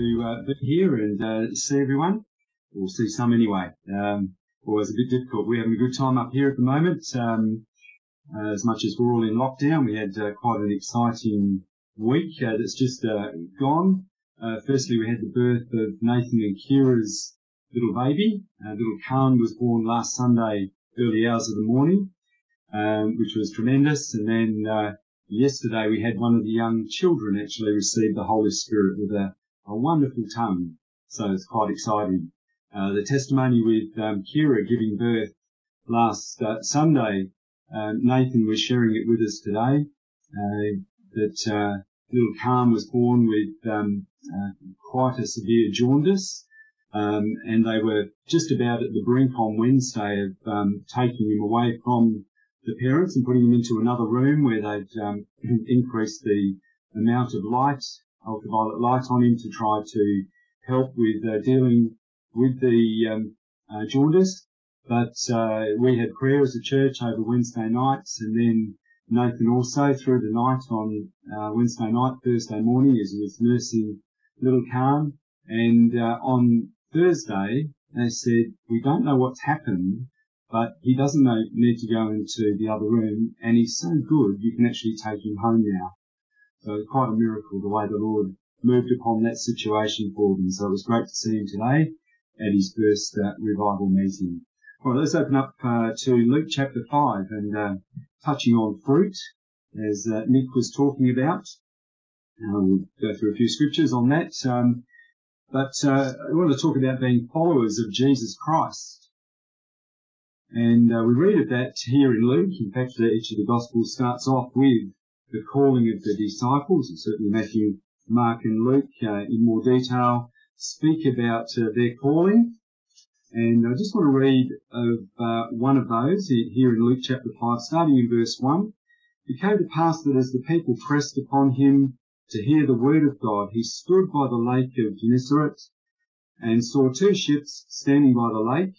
to uh, be here and uh, see everyone, or see some anyway. Um, always a bit difficult. We're having a good time up here at the moment. Um, uh, as much as we're all in lockdown, we had uh, quite an exciting week uh, that's just gone. firstly, we had the birth of Nathan and Kira's little baby. little Khan was born last Sunday, early hours of the morning, um, which was tremendous. And then yesterday we had one of the young children actually receive the Holy Spirit with a, a wonderful tongue. So it's quite exciting. Uh, the testimony with um, Kira giving birth last uh, Sunday, uh, Nathan was sharing it with us today, uh, that uh, little Khan was born with um, uh, quite a severe jaundice. Um, and they were just about at the brink on Wednesday of um, taking him away from the parents and putting him into another room where they'd um, increased the amount of light, ultraviolet light on him to try to help with uh, dealing with the um, uh, jaundice. But uh, we had prayer as a church over Wednesday nights, and then Nathan also through the night on uh, Wednesday night, Thursday morning, as he was nursing little Khan. And uh, on Thursday, they said, we don't know what's happened, but he doesn't know, need to go into the other room, and he's so good, you can actually take him home now. So quite a miracle the way the Lord moved upon that situation for them. So it was great to see him today at his first uh, revival meeting. Right, let's open up uh, to Luke chapter 5 and uh, touching on fruit, as uh, Nick was talking about. Uh, we'll go through a few scriptures on that. Um, but uh, I want to talk about being followers of Jesus Christ. And uh, we read of that here in Luke. In fact, uh, each of the Gospels starts off with the calling of the disciples, and certainly Matthew, Mark, and Luke uh, in more detail speak about uh, their calling. And I just want to read of uh, one of those here in Luke chapter 5, starting in verse 1. It came to pass that as the people pressed upon him to hear the word of God, he stood by the lake of Gennesaret and saw two ships standing by the lake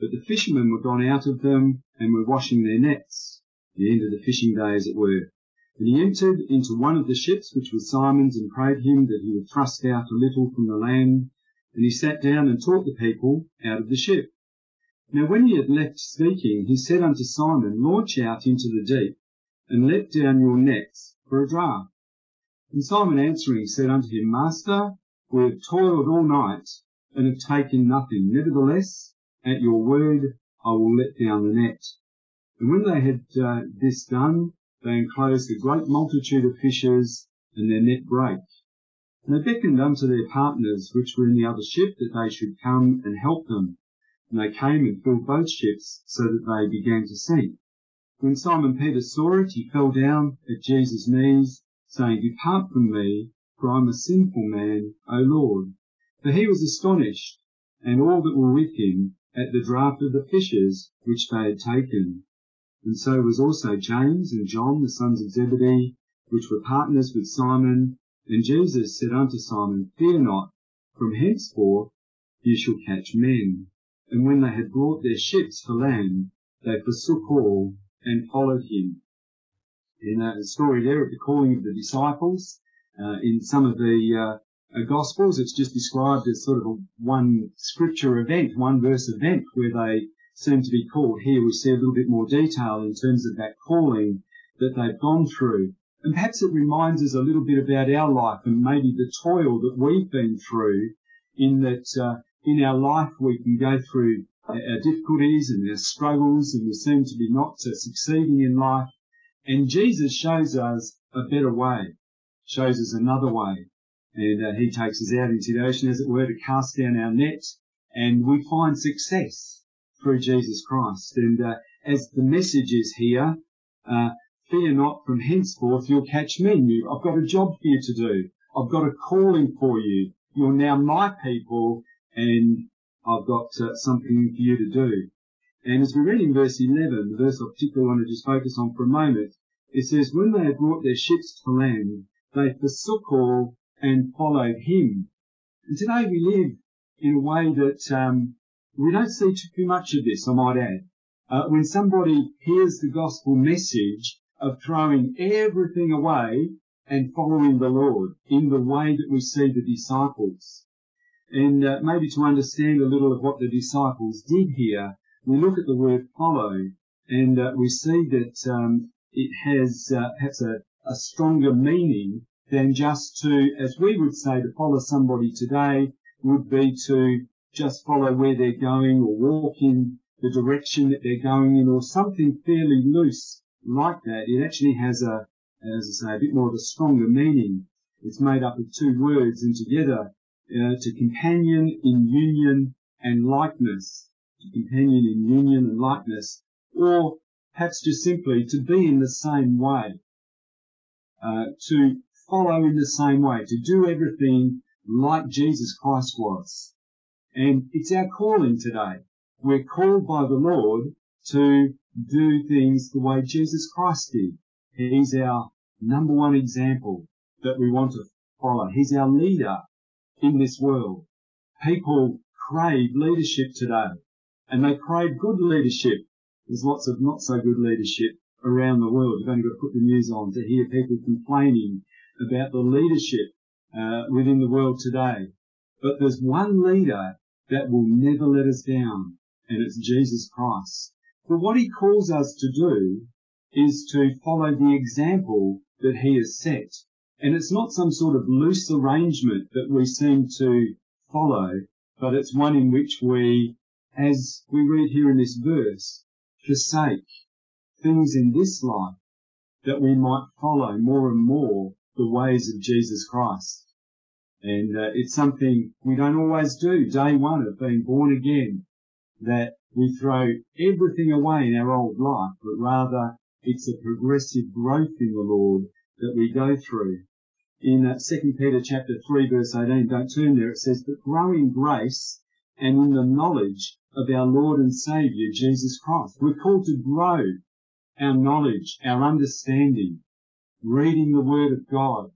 but the fishermen were gone out of them and were washing their nets, the end of the fishing day as it were. And he entered into one of the ships, which was Simon's, and prayed him that he would thrust out a little from the land. And he sat down and taught the people out of the ship. Now when he had left speaking, he said unto Simon, Launch out into the deep, and let down your nets for a draught. And Simon answering said unto him, Master, we have toiled all night, and have taken nothing. Nevertheless, at your word I will let down the net. And when they had uh, this done, they enclosed a great multitude of fishes, and their net brake. And they beckoned unto their partners which were in the other ship that they should come and help them. And they came and filled both ships, so that they began to sink. When Simon Peter saw it, he fell down at Jesus' knees, saying, Depart from me, for I am a sinful man, O Lord. For he was astonished, and all that were with him, at the draught of the fishes which they had taken. And so was also James and John, the sons of Zebedee, which were partners with Simon. And Jesus said unto Simon, Fear not, from henceforth you shall catch men. And when they had brought their ships to land, they forsook all and followed him. In a story there of the calling of the disciples, uh, in some of the uh, uh, Gospels, it's just described as sort of a one scripture event, one verse event where they seem to be called. Here we see a little bit more detail in terms of that calling that they've gone through. And perhaps it reminds us a little bit about our life and maybe the toil that we've been through in that uh, in our life we can go through our difficulties and our struggles and we seem to be not succeeding in life. And Jesus shows us a better way, shows us another way and uh, he takes us out into the ocean, as it were, to cast down our net, and we find success through Jesus Christ. And uh, as the message is here, uh, fear not, from henceforth you'll catch men. You, I've got a job for you to do. I've got a calling for you. You're now my people, and I've got uh, something for you to do. And as we read in verse 11, the verse I particularly want to just focus on for a moment, it says, When they had brought their ships to land, they forsook all and followed him. And today we live in a way that um, we don't see too much of this, I might add. Uh, when somebody hears the gospel message of throwing everything away and following the Lord in the way that we see the disciples. And uh, maybe to understand a little of what the disciples did here, we look at the word follow and uh, we see that um, it has uh, perhaps a, a stronger meaning than just to, as we would say, to follow somebody today would be to just follow where they're going or walk in the direction that they're going in or something fairly loose like that. It actually has a, as I say, a bit more of a stronger meaning. It's made up of two words and together uh, to companion in union and likeness. To companion in union and likeness. Or perhaps just simply to be in the same way. Uh, to follow in the same way. To do everything like Jesus Christ was. And it's our calling today. We're called by the Lord to do things the way Jesus Christ did. He's our number one example that we want to follow. He's our leader in this world. People crave leadership today and they crave good leadership. There's lots of not so good leadership around the world. You've only got to put the news on to hear people complaining about the leadership uh, within the world today. But there's one leader that will never let us down, and it's Jesus Christ. But what he calls us to do is to follow the example that he has set. And it's not some sort of loose arrangement that we seem to follow, but it's one in which we, as we read here in this verse, forsake things in this life that we might follow more and more the ways of Jesus Christ. And uh, it's something we don't always do. Day one of being born again, that we throw everything away in our old life, but rather it's a progressive growth in the Lord that we go through. In uh, 2 Peter chapter 3 verse 18, don't turn there, it says, but grow in grace and in the knowledge of our Lord and Saviour, Jesus Christ. We're called to grow our knowledge, our understanding, reading the Word of God,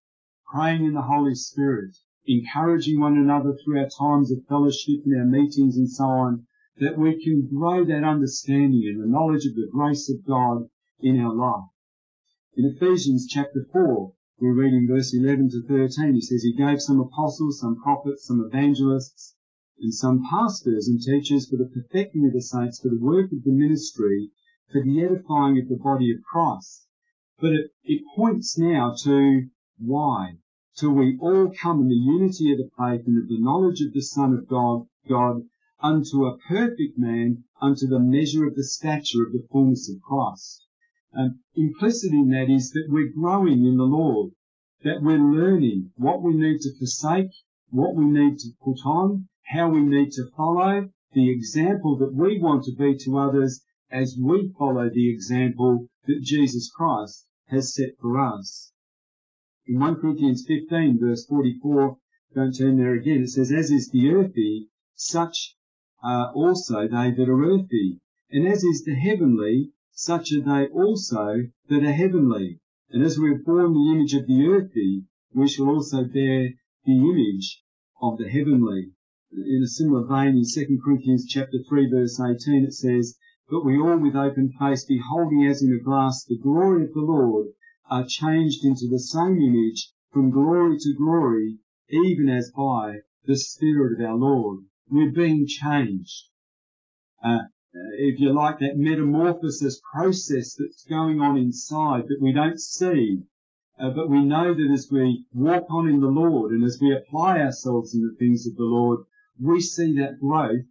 praying in the Holy Spirit, encouraging one another through our times of fellowship and our meetings and so on, that we can grow that understanding and the knowledge of the grace of God in our life. In Ephesians chapter 4, we're reading verse 11 to 13, he says, He gave some apostles, some prophets, some evangelists, and some pastors and teachers for the perfecting of the saints, for the work of the ministry, for the edifying of the body of Christ. But it, it points now to why till we all come in the unity of the faith and of the knowledge of the Son of God, God, unto a perfect man, unto the measure of the stature of the fullness of Christ. And implicit in that is that we're growing in the Lord, that we're learning what we need to forsake, what we need to put on, how we need to follow, the example that we want to be to others as we follow the example that Jesus Christ has set for us. In 1 Corinthians 15 verse 44, don't turn there again, it says, as is the earthy, such are also they that are earthy. And as is the heavenly, such are they also that are heavenly. And as we have borne the image of the earthy, we shall also bear the image of the heavenly. In a similar vein, in 2 Corinthians chapter 3 verse 18, it says, But we all with open face, beholding as in a glass the glory of the Lord, are changed into the same image from glory to glory, even as by the Spirit of our Lord. We're being changed. Uh, if you like, that metamorphosis process that's going on inside that we don't see, uh, but we know that as we walk on in the Lord and as we apply ourselves in the things of the Lord, we see that growth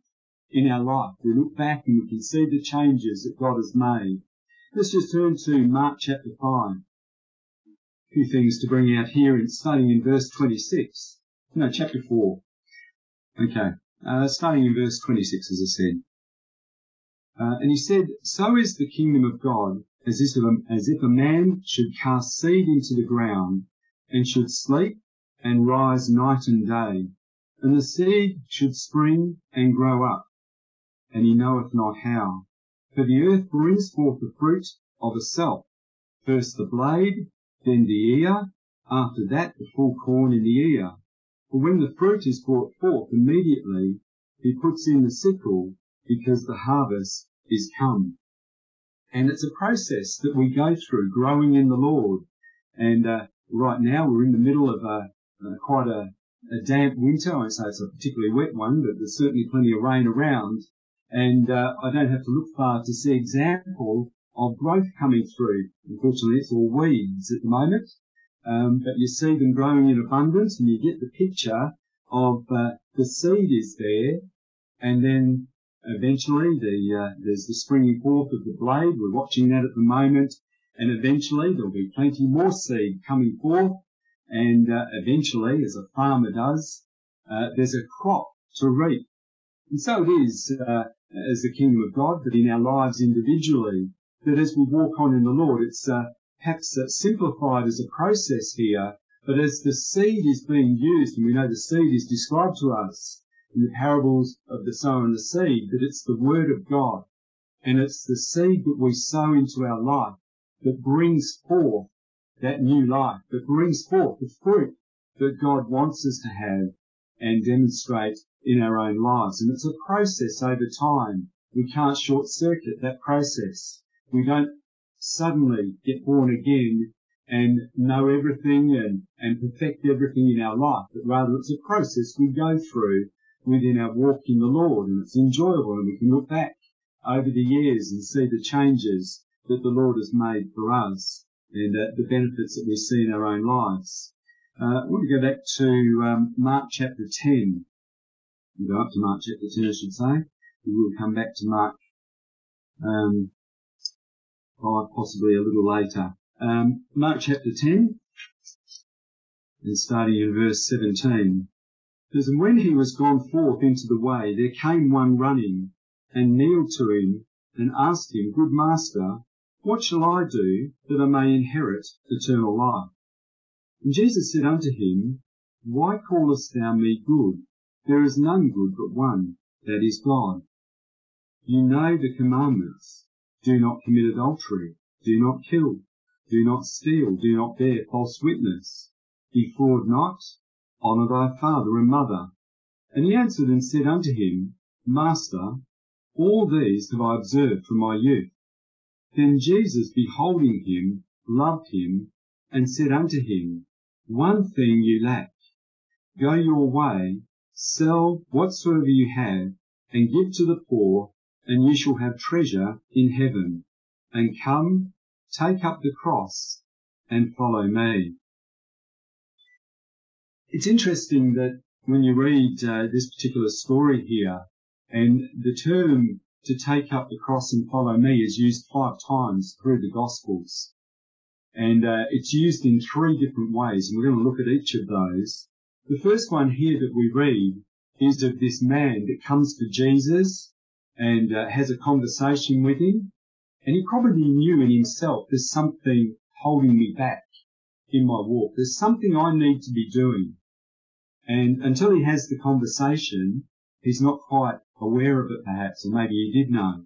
in our life. We look back and we can see the changes that God has made. Let's just turn to Mark chapter 5 few things to bring out here in starting in verse 26. No, chapter 4. Okay, uh, starting in verse 26, as I said. Uh, and he said, So is the kingdom of God, as if, a, as if a man should cast seed into the ground, and should sleep and rise night and day, and the seed should spring and grow up, and he knoweth not how. For the earth brings forth the fruit of itself, first the blade, then the ear, after that the full corn in the ear. For when the fruit is brought forth, immediately he puts in the sickle, because the harvest is come. And it's a process that we go through, growing in the Lord. And uh, right now we're in the middle of a, a quite a, a, damp winter. I say it's a particularly wet one, but there's certainly plenty of rain around. And uh, I don't have to look far to see example of growth coming through. Unfortunately, it's all weeds at the moment, um, but you see them growing in abundance, and you get the picture of uh, the seed is there, and then eventually the uh, there's the springing forth of the blade. We're watching that at the moment, and eventually there'll be plenty more seed coming forth, and uh, eventually, as a farmer does, uh, there's a crop to reap. And so it is uh, as the kingdom of God, but in our lives individually, that as we walk on in the Lord, it's uh, perhaps uh, simplified as a process here, but as the seed is being used, and we know the seed is described to us in the parables of the sower and the seed, that it's the word of God, and it's the seed that we sow into our life that brings forth that new life, that brings forth the fruit that God wants us to have and demonstrate in our own lives. And it's a process over time. We can't short circuit that process. We don't suddenly get born again and know everything and, and perfect everything in our life, but rather it's a process we go through within our walk in the Lord and it's enjoyable and we can look back over the years and see the changes that the Lord has made for us and uh, the benefits that we see in our own lives. Uh, I want to go back to um, Mark chapter 10. We'll go up to Mark chapter 10, I should say. We will come back to Mark um, 5, possibly a little later. Um, Mark chapter 10, and starting in verse 17. Says, And when he was gone forth into the way, there came one running, and kneeled to him, and asked him, Good master, what shall I do that I may inherit eternal life? And Jesus said unto him, Why callest thou me good? There is none good but one, that is God. You know the commandments. Do not commit adultery. Do not kill. Do not steal. Do not bear false witness. Defraud not. Honour thy father and mother. And he answered and said unto him, Master, all these have I observed from my youth. Then Jesus, beholding him, loved him, and said unto him, One thing you lack. Go your way, sell whatsoever you have, and give to the poor, and you shall have treasure in heaven. And come, take up the cross, and follow me. It's interesting that when you read uh, this particular story here, and the term to take up the cross and follow me is used five times through the Gospels. And uh, it's used in three different ways, and we're going to look at each of those. The first one here that we read is of this man that comes to Jesus and uh, has a conversation with him. And he probably knew in himself there's something holding me back in my walk. There's something I need to be doing. And until he has the conversation, he's not quite aware of it perhaps, or maybe he did know.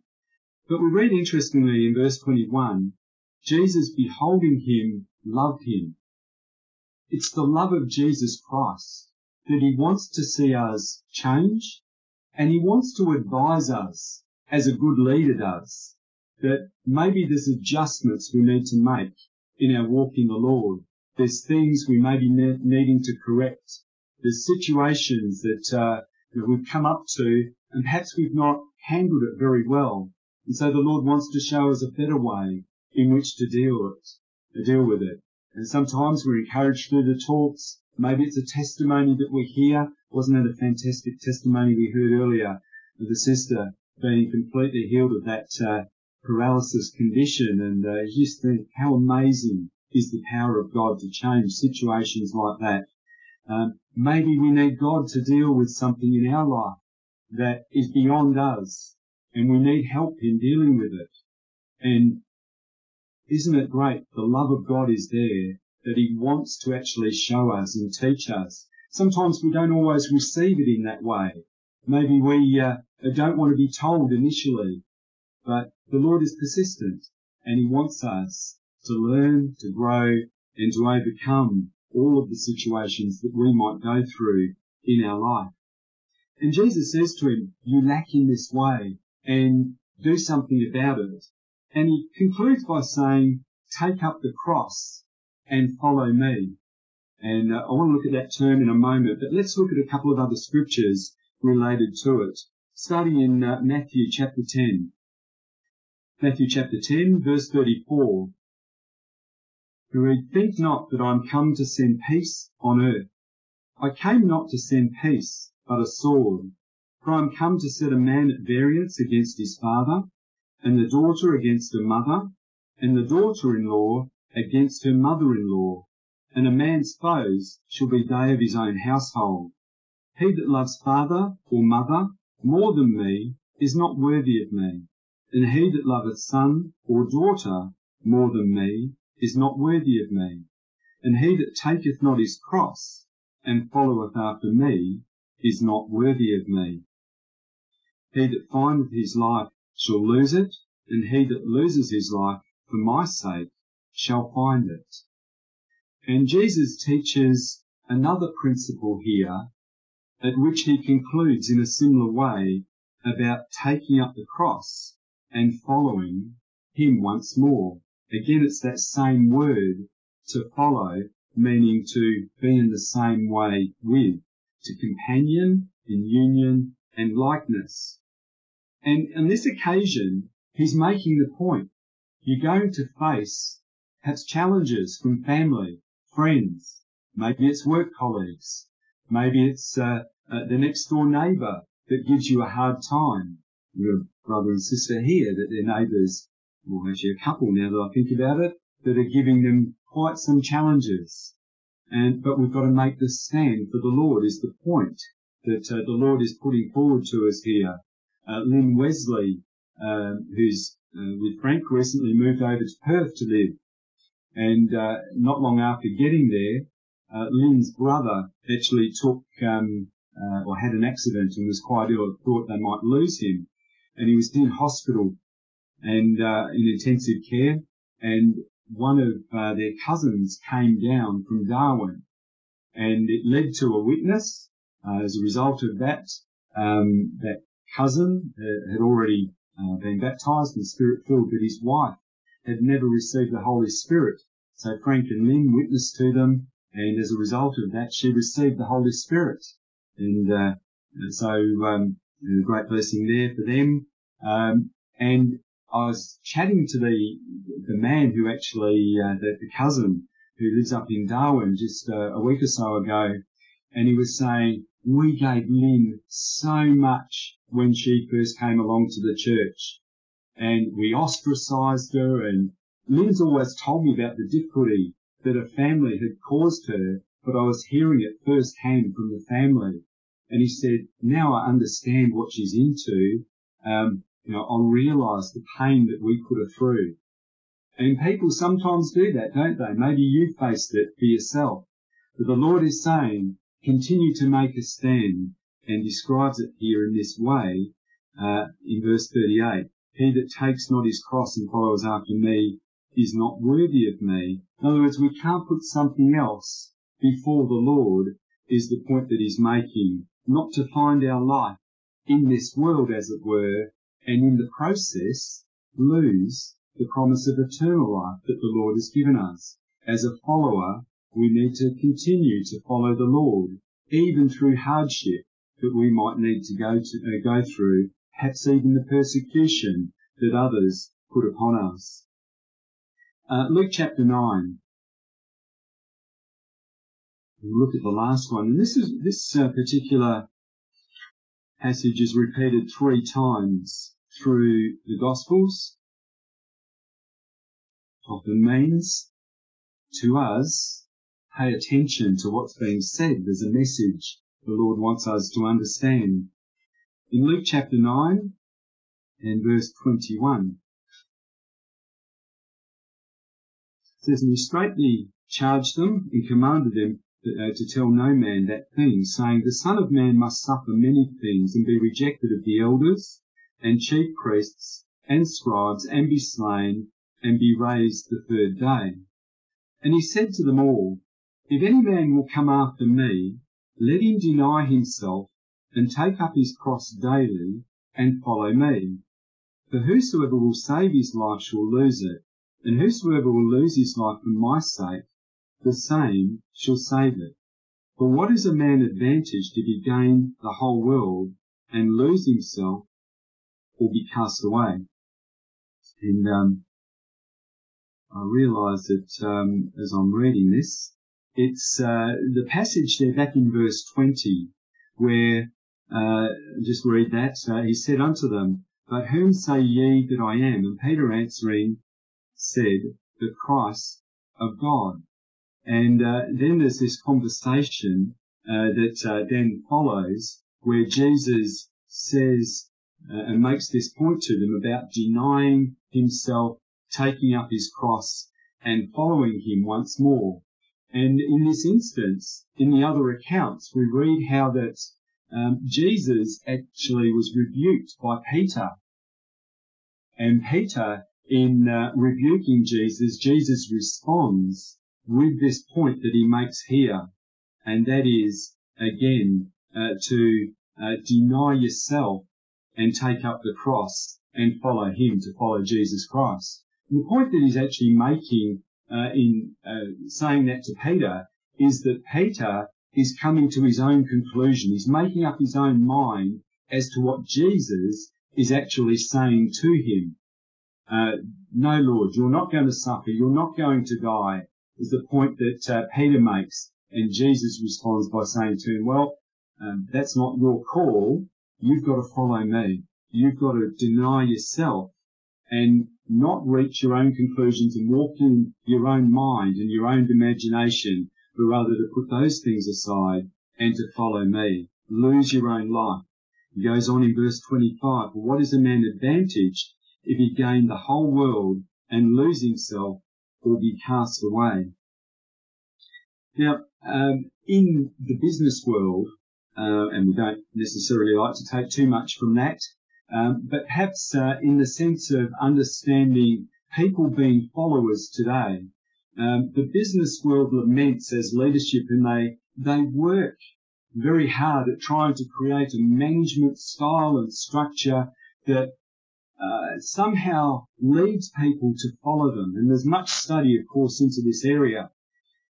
But we read interestingly in verse 21, Jesus beholding him loved him. It's the love of Jesus Christ that he wants to see us change and he wants to advise us as a good leader does that maybe there's adjustments we need to make in our walk in the Lord. There's things we may be ne- needing to correct. There's situations that uh, that we've come up to and perhaps we've not handled it very well. And so the Lord wants to show us a better way in which to deal it, to deal with it. And sometimes we're encouraged through the talks. Maybe it's a testimony that we hear. Wasn't that a fantastic testimony we heard earlier of the sister being completely healed of that uh, paralysis condition? And uh, just think how amazing is the power of God to change situations like that. Um, maybe we need God to deal with something in our life that is beyond us and we need help in dealing with it. And isn't it great? The love of God is there that he wants to actually show us and teach us. Sometimes we don't always receive it in that way. Maybe we uh, don't want to be told initially, but the Lord is persistent and he wants us to learn, to grow and to overcome all of the situations that we might go through in our life. And Jesus says to him, you lack in this way and do something about it. And he concludes by saying, take up the cross and follow me. And uh, I want to look at that term in a moment, but let's look at a couple of other scriptures related to it. Starting in uh, Matthew chapter 10. Matthew chapter 10 verse 34. We read, Think not that I am come to send peace on earth. I came not to send peace, but a sword. For I am come to set a man at variance against his father, and the daughter against her mother, and the daughter-in-law against her mother-in-law, and a man's foes shall be they of his own household. He that loves father or mother more than me is not worthy of me, and he that loveth son or daughter more than me is not worthy of me, and he that taketh not his cross and followeth after me is not worthy of me. He that findeth his life shall lose it, and he that loses his life for my sake shall find it. And Jesus teaches another principle here at which he concludes in a similar way about taking up the cross and following him once more. Again, it's that same word to follow, meaning to be in the same way with, to companion in union and likeness. And on this occasion, he's making the point. You're going to face perhaps challenges from family, friends, maybe it's work colleagues, maybe it's uh, uh, the next door neighbour that gives you a hard time. Your brother and sister here that their neighbours, or actually a couple now that I think about it, that are giving them quite some challenges. And but we've got to make the stand for the Lord is the point that uh, the Lord is putting forward to us here. Uh, Lynn Wesley, um, who's uh, with Frank, recently moved over to Perth to live, and uh, not long after getting there, uh, Lynn's brother actually took um, uh, or had an accident and was quite ill. Thought they might lose him, and he was in hospital and uh, in intensive care. And one of uh, their cousins came down from Darwin, and it led to a witness. Uh, as a result of that, um, that cousin had already been baptized and spirit filled, but his wife had never received the Holy Spirit. So Frank and Lynn witnessed to them, and as a result of that, she received the Holy Spirit. And, uh, so, um, a great blessing there for them. Um, and I was chatting to the, the man who actually, uh, the, the cousin who lives up in Darwin just uh, a week or so ago, and he was saying, we gave Lynn so much when she first came along to the church and we ostracized her and Lynn's always told me about the difficulty that her family had caused her, but I was hearing it firsthand from the family. And he said, now I understand what she's into. Um, you know, I realise the pain that we put her through. And people sometimes do that, don't they? Maybe you faced it for yourself. But the Lord is saying, continue to make a stand and describes it here in this way, uh, in verse 38. He that takes not his cross and follows after me is not worthy of me. In other words, we can't put something else before the Lord is the point that he's making. Not to find our life in this world, as it were, and in the process lose the promise of eternal life that the Lord has given us. As a follower, we need to continue to follow the Lord, even through hardship that we might need to go to uh, go through perhaps even the persecution that others put upon us. Uh, Luke chapter 9. We'll look at the last one. And this is this uh, particular passage is repeated three times through the Gospels. Often means to us, pay attention to what's being said. There's a message the Lord wants us to understand. In Luke chapter 9 and verse 21, it says, And he straightly charged them and commanded them uh, to tell no man that thing, saying, The Son of Man must suffer many things and be rejected of the elders and chief priests and scribes and be slain and be raised the third day. And he said to them all, If any man will come after me, let him deny himself and take up his cross daily and follow me. For whosoever will save his life shall lose it, and whosoever will lose his life for my sake the same shall save it. For what is a man advantaged if he gain the whole world and lose himself or be cast away? And um, I realise that um, as I'm reading this, it's uh, the passage there back in verse 20 where uh, just read that. He said unto them, But whom say ye that I am? And Peter answering said, The Christ of God. And uh, then there's this conversation uh, that uh, then follows where Jesus says uh, and makes this point to them about denying himself, taking up his cross, and following him once more. And in this instance, in the other accounts, we read how that um, Jesus actually was rebuked by Peter. And Peter, in uh, rebuking Jesus, Jesus responds with this point that he makes here, and that is, again, uh, to uh, deny yourself and take up the cross and follow him to follow Jesus Christ. And the point that he's actually making uh, in uh, saying that to Peter is that Peter is coming to his own conclusion. He's making up his own mind as to what Jesus is actually saying to him. Uh, no, Lord, you're not going to suffer. You're not going to die, is the point that uh, Peter makes. And Jesus responds by saying to him, well, um, that's not your call. You've got to follow me. You've got to deny yourself and not reach your own conclusions and walk in your own mind and your own imagination, but rather to put those things aside and to follow me. Lose your own life. He goes on in verse 25, For what is a man advantaged if he gain the whole world and lose himself or be cast away? Now, um, in the business world, uh, and we don't necessarily like to take too much from that, um, but perhaps uh, in the sense of understanding people being followers today. Um, the business world laments as leadership and they, they work very hard at trying to create a management style and structure that uh, somehow leads people to follow them. And there's much study, of course, into this area.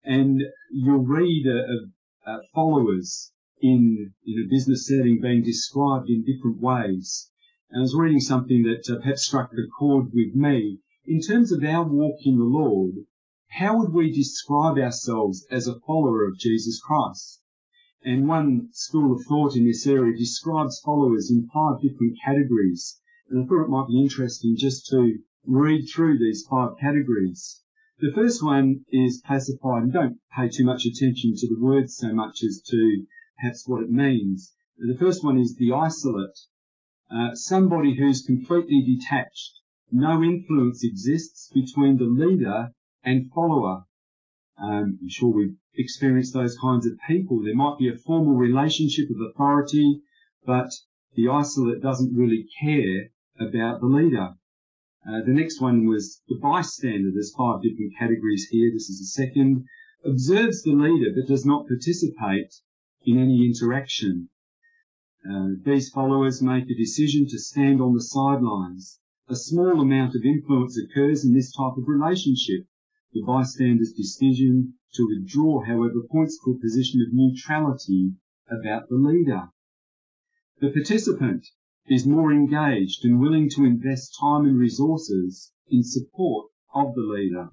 And you'll read of uh, followers in, in a business setting being described in different ways. And I was reading something that uh, perhaps struck a chord with me. In terms of our walk in the Lord, how would we describe ourselves as a follower of Jesus Christ? And one school of thought in this area describes followers in five different categories. And I thought it might be interesting just to read through these five categories. The first one is classified, and don't pay too much attention to the words so much as to perhaps what it means. The first one is the isolate. Uh, somebody who's completely detached. No influence exists between the leader and follower. Um, I'm sure we've experienced those kinds of people. There might be a formal relationship of authority, but the isolate doesn't really care about the leader. Uh, the next one was the bystander. There's five different categories here. This is the second. Observes the leader but does not participate in any interaction. Uh, these followers make a decision to stand on the sidelines. A small amount of influence occurs in this type of relationship. The bystander's decision to withdraw, however, points to a position of neutrality about the leader. The participant is more engaged and willing to invest time and resources in support of the leader.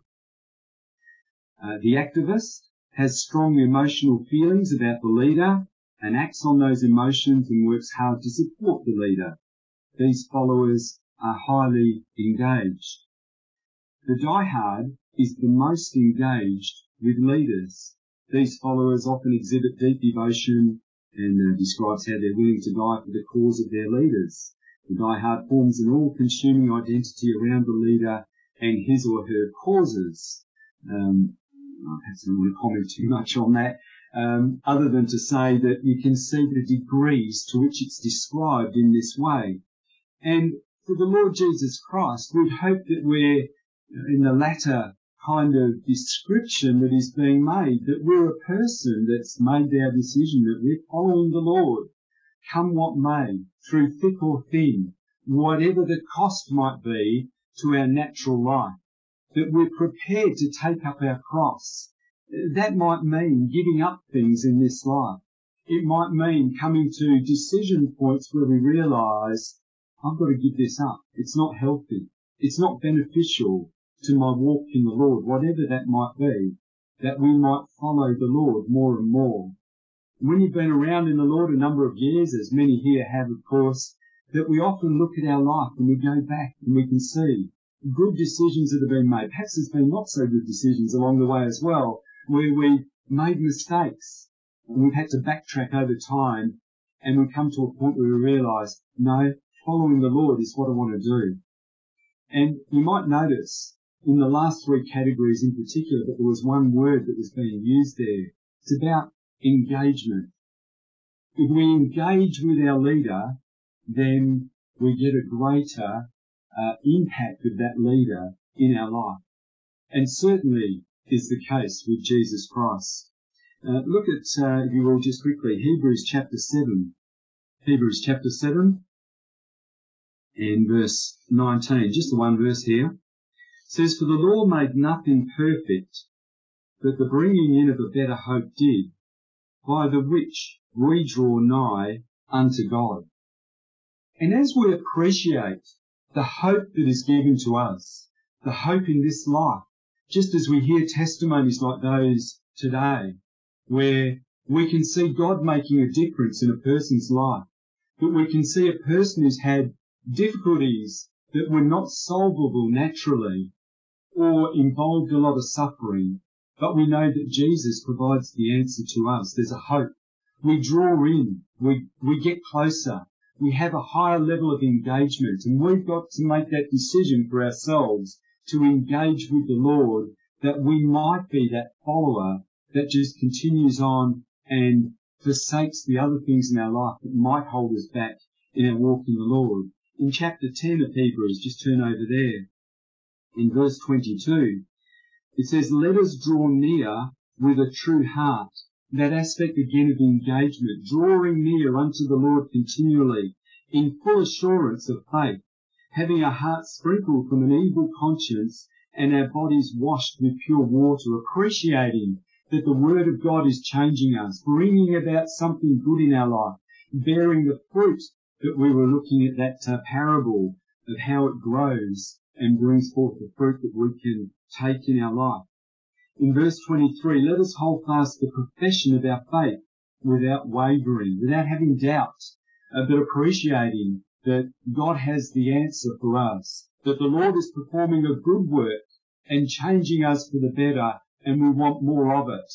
Uh, the activist has strong emotional feelings about the leader and acts on those emotions and works hard to support the leader. These followers are highly engaged. The diehard is the most engaged with leaders. These followers often exhibit deep devotion and uh, describes how they're willing to die for the cause of their leaders. The diehard forms an all-consuming identity around the leader and his or her causes. Um, I don't want to comment too much on that, um, other than to say that you can see the degrees to which it's described in this way. And for the Lord Jesus Christ, we'd hope that we're in the latter kind of description that is being made, that we're a person that's made our decision that we're following the Lord, come what may, through thick or thin, whatever the cost might be to our natural life, that we're prepared to take up our cross that might mean giving up things in this life. It might mean coming to decision points where we realize I've got to give this up. It's not healthy. It's not beneficial to my walk in the Lord, whatever that might be, that we might follow the Lord more and more. And When you've been around in the Lord a number of years, as many here have, of course, that we often look at our life and we go back and we can see good decisions that have been made. Perhaps there's been not so good decisions along the way as well, where we made mistakes and we've had to backtrack over time and we come to a point where we realize, no, following the Lord is what I want to do. And you might notice in the last three categories in particular but there was one word that was being used there. It's about engagement. If we engage with our leader, then we get a greater uh, impact of that leader in our life. And certainly is the case with Jesus Christ. Uh, look at, uh, if you will, just quickly, Hebrews chapter 7. Hebrews chapter 7 and verse 19. Just the one verse here. Says, For the law made nothing perfect, but the bringing in of a better hope did, by the which we draw nigh unto God. And as we appreciate the hope that is given to us, the hope in this life, just as we hear testimonies like those today, where we can see God making a difference in a person's life, but we can see a person who's had difficulties that were not solvable naturally or involved a lot of suffering, but we know that Jesus provides the answer to us. There's a hope. We draw in, we, we get closer, we have a higher level of engagement, and we've got to make that decision for ourselves to engage with the Lord that we might be that follower that just continues on and forsakes the other things in our life that might hold us back in our walk in the Lord. In chapter 10 of Hebrews, just turn over there, in verse 22, it says, Let us draw near with a true heart. That aspect again of engagement, drawing near unto the Lord continually, in full assurance of faith, having our hearts sprinkled from an evil conscience and our bodies washed with pure water, appreciating that the Word of God is changing us, bringing about something good in our life, bearing the fruit that we were looking at that uh, parable of how it grows and brings forth the fruit that we can take in our life. In verse 23, let us hold fast the profession of our faith without wavering, without having doubt, uh, but appreciating that God has the answer for us, that the Lord is performing a good work and changing us for the better, and we want more of it.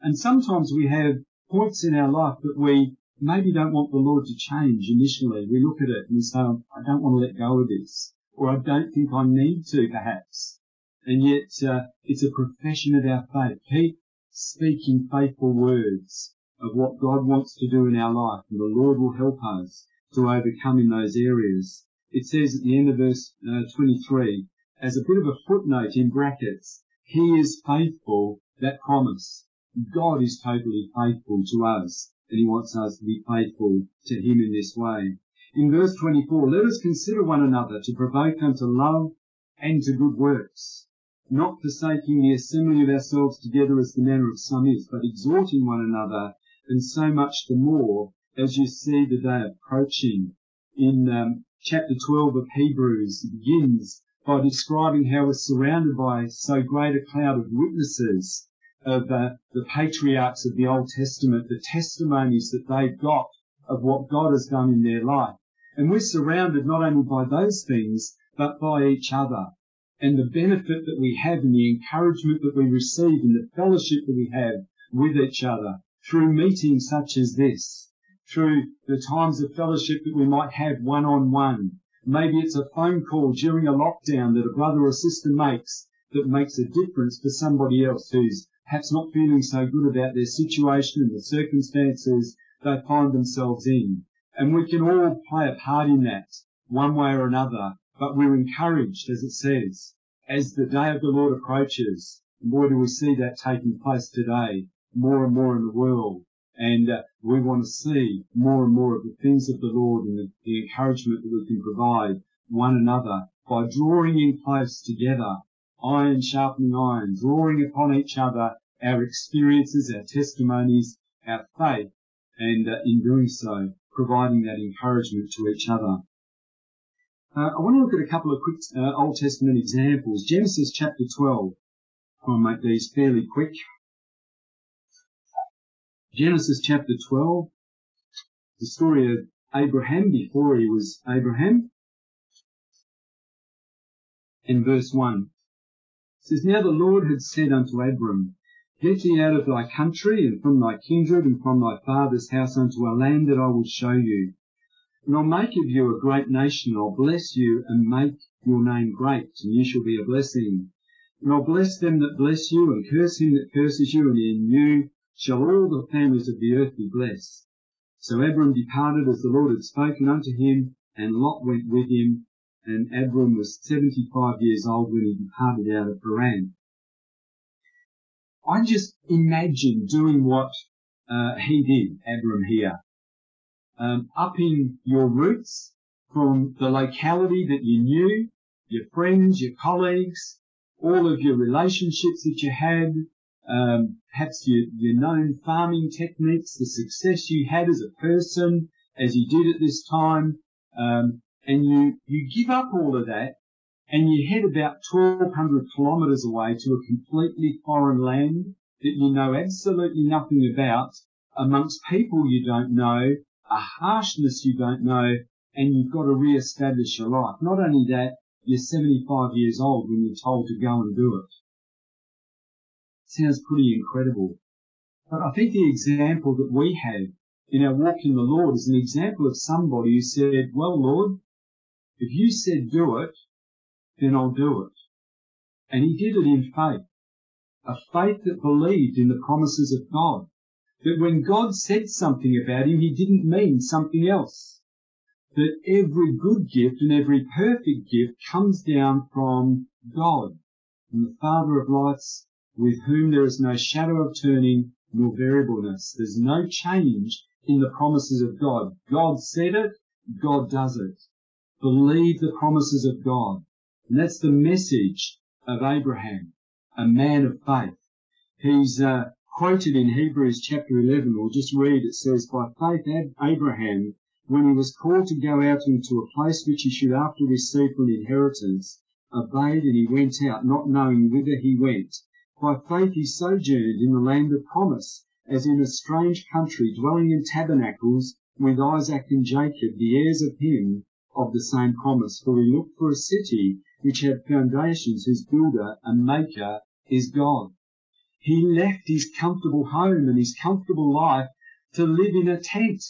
And sometimes we have points in our life that we maybe don't want the Lord to change initially. We look at it and we say, I don't want to let go of this, or I don't think I need to perhaps. And yet, uh, it's a profession of our faith. Keep speaking faithful words of what God wants to do in our life, and the Lord will help us to overcome in those areas. It says at the end of verse uh, 23, as a bit of a footnote in brackets, He is faithful, that promise. God is totally faithful to us, and He wants us to be faithful to Him in this way. In verse 24, let us consider one another to provoke unto love and to good works, not forsaking the assembling of ourselves together as the manner of some is, but exhorting one another, and so much the more as you see the day approaching. In um, chapter 12 of Hebrews, begins by describing how we're surrounded by so great a cloud of witnesses of uh, the patriarchs of the Old Testament, the testimonies that they've got of what God has done in their life. And we're surrounded not only by those things, but by each other. And the benefit that we have and the encouragement that we receive and the fellowship that we have with each other through meetings such as this through the times of fellowship that we might have one on one. Maybe it's a phone call during a lockdown that a brother or sister makes that makes a difference for somebody else who's perhaps not feeling so good about their situation and the circumstances they find themselves in. And we can all play a part in that one way or another, but we're encouraged, as it says, as the day of the Lord approaches. And boy, do we see that taking place today more and more in the world. And uh, we want to see more and more of the things of the Lord and the, the encouragement that we can provide one another by drawing in close together, iron sharpening iron, drawing upon each other our experiences, our testimonies, our faith, and uh, in doing so, providing that encouragement to each other. Uh, I want to look at a couple of quick uh, Old Testament examples. Genesis chapter 12. I'll make these fairly quick. Genesis chapter 12, the story of Abraham before he was Abraham. In verse 1, it says, Now the Lord had said unto Abram, Get thee out of thy country, and from thy kindred, and from thy father's house unto a land that I will show you. And I'll make of you a great nation, and I'll bless you, and make your name great, and you shall be a blessing. And I'll bless them that bless you, and curse him that curses you, and in you shall all the families of the earth be blessed. So Abram departed as the Lord had spoken unto him, and Lot went with him, and Abram was seventy-five years old when he departed out of Haran. I just imagine doing what uh, he did, Abram here. Um, upping your roots from the locality that you knew, your friends, your colleagues, all of your relationships that you had, um, perhaps your, your known farming techniques, the success you had as a person, as you did at this time, um, and you, you give up all of that and you head about 1200 kilometres away to a completely foreign land that you know absolutely nothing about, amongst people you don't know, a harshness you don't know, and you've got to re-establish your life. Not only that, you're 75 years old when you're told to go and do it. Sounds pretty incredible. But I think the example that we have in our walk in the Lord is an example of somebody who said, well, Lord, if you said do it, then I'll do it. And he did it in faith. A faith that believed in the promises of God. That when God said something about him, he didn't mean something else. That every good gift and every perfect gift comes down from God, from the Father of lights, with whom there is no shadow of turning nor variableness. There's no change in the promises of God. God said it, God does it. Believe the promises of God. And that's the message of Abraham, a man of faith. He's uh, quoted in Hebrews chapter 11. We'll just read. It says, By faith Abraham, when he was called to go out into a place which he should after receive for an inheritance, obeyed and he went out, not knowing whither he went. By faith he sojourned in the land of promise, as in a strange country, dwelling in tabernacles with Isaac and Jacob, the heirs of him of the same promise. For he looked for a city which had foundations, whose builder and maker is God. He left his comfortable home and his comfortable life to live in a tent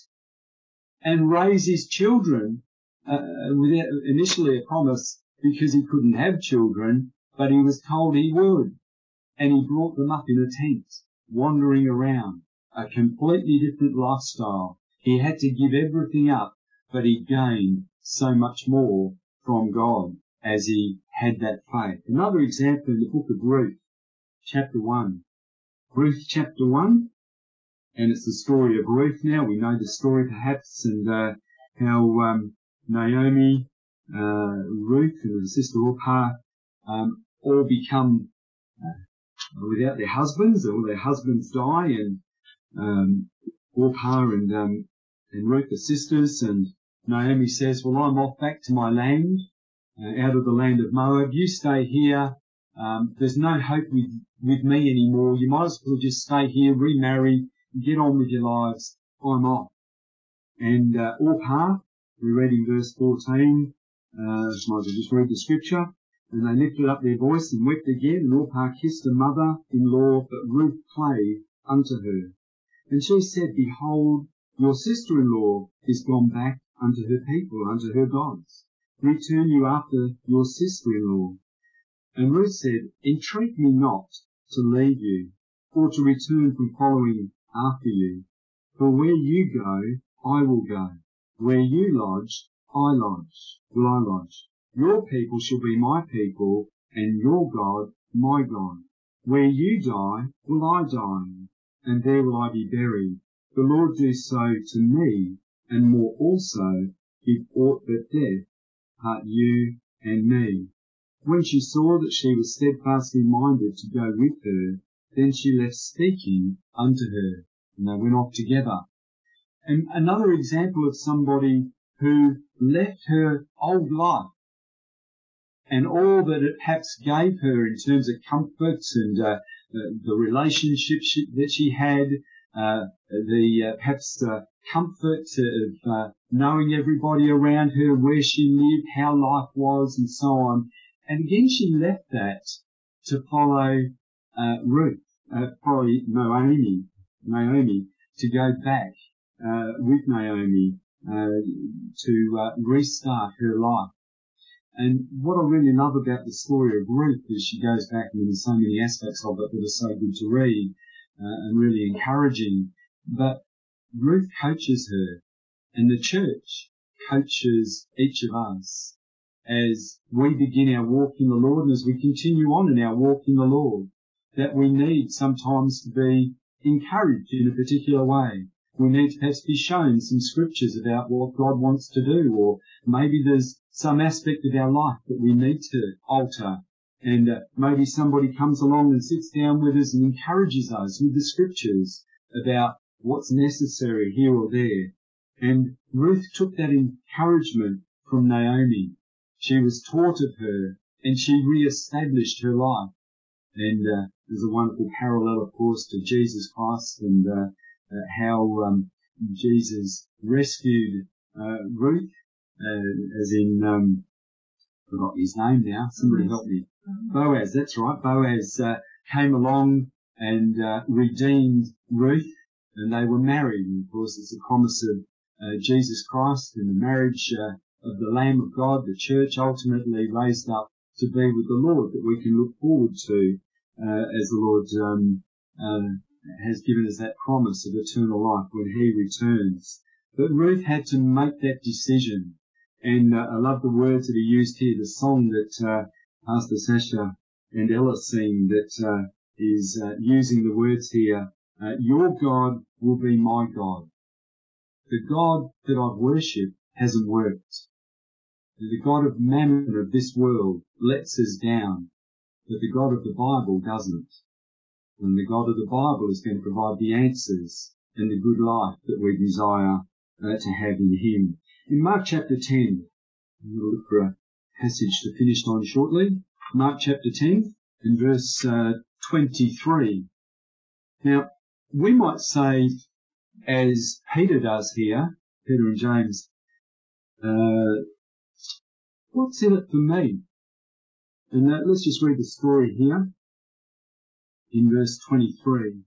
and raise his children uh, without initially a promise because he couldn't have children, but he was told he would. And he brought them up in a tent, wandering around, a completely different lifestyle. He had to give everything up, but he gained so much more from God as he had that faith. Another example in the book of Ruth, chapter 1. Ruth chapter 1, and it's the story of Ruth now. We know the story perhaps and uh, how um, Naomi, uh, Ruth and her sister Orpah um, all become uh, without their husbands, or their husbands die, and um, Orpah and, um, and Ruth are sisters, and Naomi says, well, I'm off back to my land, out of the land of Moab. You stay here. Um, there's no hope with, with me anymore. You might as well just stay here, remarry, get on with your lives. I'm off. And uh, Orpah, we read in verse 14, uh, might as well just read the scripture. And they lifted up their voice and wept again, and Orpah kissed her mother-in-law, but Ruth clave unto her. And she said, Behold, your sister-in-law is gone back unto her people, unto her gods. Return you after your sister-in-law. And Ruth said, Entreat me not to leave you, or to return from following after you. For where you go, I will go. Where you lodge, I lodge, will I lodge. Your people shall be my people, and your God my God. Where you die, will I die, and there will I be buried. The Lord do so to me, and more also, if aught but death part you and me. When she saw that she was steadfastly minded to go with her, Then she left speaking unto her, and they went off together. And another example of somebody who left her old life and all that it perhaps gave her in terms of comforts and uh, the, the relationship she, that she had, uh, the uh, perhaps the comfort of uh, knowing everybody around her, where she lived, how life was, and so on. And again, she left that to follow uh, Ruth, uh, follow Naomi, Naomi, to go back uh, with Naomi uh, to uh, restart her life. And what I really love about the story of Ruth is she goes back and there's so many aspects of it that are so good to read uh, and really encouraging. But Ruth coaches her and the church coaches each of us as we begin our walk in the Lord and as we continue on in our walk in the Lord, that we need sometimes to be encouraged in a particular way. We need to perhaps be shown some scriptures about what God wants to do, or maybe there's some aspect of our life that we need to alter. And uh, maybe somebody comes along and sits down with us and encourages us with the scriptures about what's necessary here or there. And Ruth took that encouragement from Naomi. She was taught of her and she re-established her life. And uh, there's a wonderful parallel, of course, to Jesus Christ and uh, uh, how um, Jesus rescued uh, Ruth, uh, as in um, forgot his name now. Somebody help me. Boaz. That's right. Boaz uh, came along and redeemed Ruth and they were married. And of course, it's a promise of uh, Jesus Christ and the marriage uh, of the Lamb of God, the church ultimately raised up to be with the Lord that we can look forward to uh, as the Lord um, uh, has given us that promise of eternal life when He returns. But Ruth had to make that decision. And uh, I love the words that he used here, the song that uh, Pastor Sasha and Ella sing that is using the words here, Your God will be my God. The God that I've worshipped hasn't worked. The God of mammon of this world lets us down, but the God of the Bible doesn't. And the God of the Bible is going to provide the answers and the good life that we desire uh, to have in Him. In Mark chapter 10, we'll look for a passage to finish on shortly. Mark chapter 10 and verse uh, 23. Now, we might say, as Peter does here, Peter and James, uh, what's in it for me? And uh, let's just read the story here in verse 23.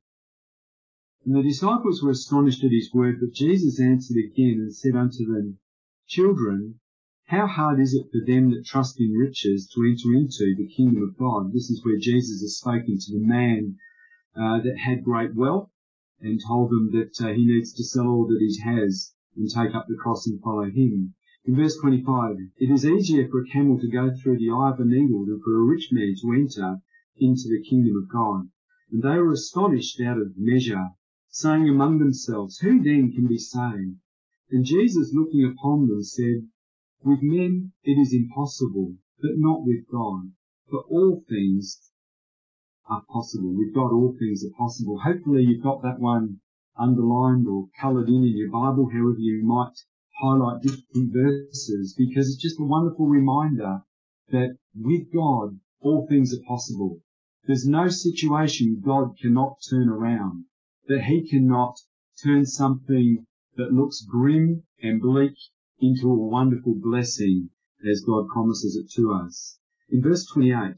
And the disciples were astonished at his word, but Jesus answered again and said unto them, Children, how hard is it for them that trust in riches to enter into the kingdom of God? This is where Jesus is speaking to the man uh, that had great wealth and told them that uh, he needs to sell all that he has and take up the cross and follow him. In verse 25, it is easier for a camel to go through the eye of a needle than for a rich man to enter into the kingdom of God. And they were astonished out of measure, saying among themselves, Who then can be saved? And Jesus looking upon them said, With men it is impossible, but not with God. For all things are possible. We've got all things are possible. Hopefully you've got that one underlined or coloured in in your Bible, however you might highlight different verses, because it's just a wonderful reminder that with God, all things are possible. There's no situation God cannot turn around, that He cannot turn something that looks grim and bleak into a wonderful blessing as God promises it to us. In verse 28,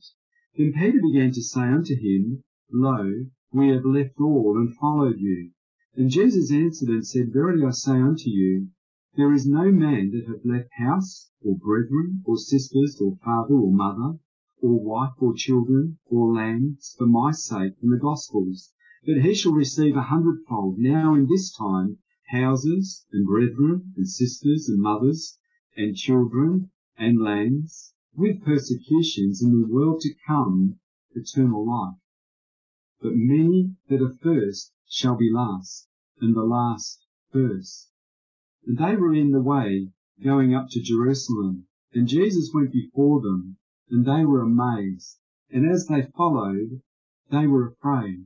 then Peter began to say unto him, Lo, we have left all and followed you. And Jesus answered and said, Verily I say unto you, there is no man that hath left house, or brethren, or sisters, or father, or mother, or wife, or children, or lands, for my sake and the gospel's, but he shall receive a hundredfold now in this time houses, and brethren, and sisters, and mothers, and children, and lands, with persecutions in the world to come eternal life. But many that are first shall be last, and the last first. And they were in the way going up to Jerusalem, and Jesus went before them, and they were amazed. And as they followed, they were afraid.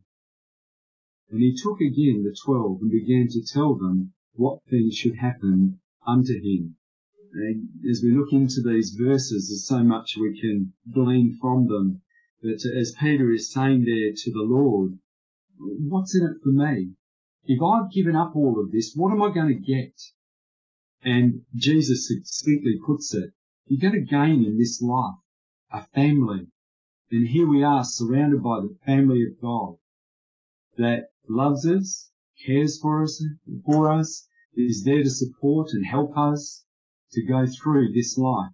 And he took again the twelve and began to tell them what things should happen unto him. And as we look into these verses, there's so much we can glean from them. But as Peter is saying there to the Lord, what's in it for me? If I've given up all of this, what am I going to get? And Jesus succinctly puts it, you're going to gain in this life a family. And here we are surrounded by the family of God that loves us, cares for us, for us, is there to support and help us to go through this life.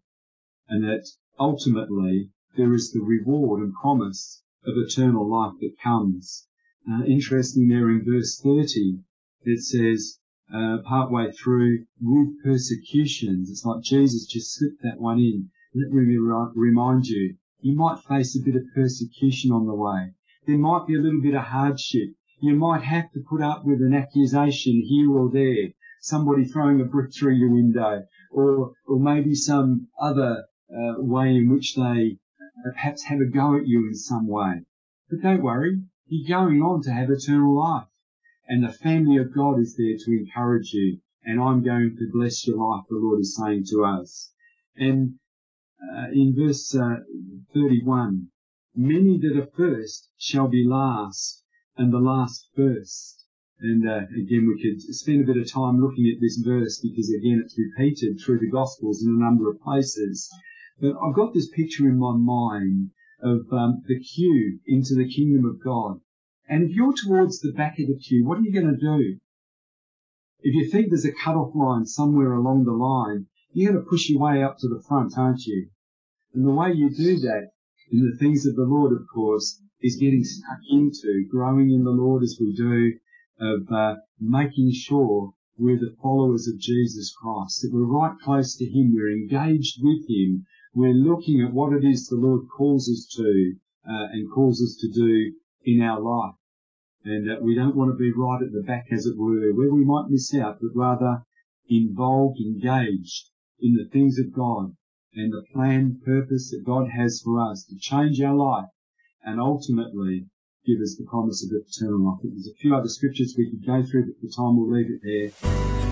And that ultimately there is the reward and promise of eternal life that comes. Uh, interesting there in verse 30, it says, uh, partway through, with persecutions. It's like Jesus just slipped that one in. Let me remind you, you might face a bit of persecution on the way. There might be a little bit of hardship. You might have to put up with an accusation here or there, somebody throwing a brick through your window, or, or maybe some other uh, way in which they uh, perhaps have a go at you in some way. But don't worry, you're going on to have eternal life. And the family of God is there to encourage you. And I'm going to bless your life, the Lord is saying to us. And uh, in verse uh, 31, many that are first shall be last, and the last first. And uh, again, we could spend a bit of time looking at this verse because again, it's repeated through the Gospels in a number of places. But I've got this picture in my mind of um, the queue into the kingdom of God. And if you're towards the back of the queue, what are you going to do? If you think there's a cut-off line somewhere along the line, you're going to push your way up to the front, aren't you? And the way you do that in the things of the Lord, of course, is getting stuck into growing in the Lord as we do, of uh, making sure we're the followers of Jesus Christ, that we're right close to Him, we're engaged with Him, we're looking at what it is the Lord calls us to uh, and calls us to do in our life. And uh, we don't want to be right at the back, as it were, where we might miss out, but rather involved, engaged in the things of God and the plan, purpose that God has for us to change our life and ultimately give us the promise of eternal life. There's a few other scriptures we could go through, but the time we'll leave it there.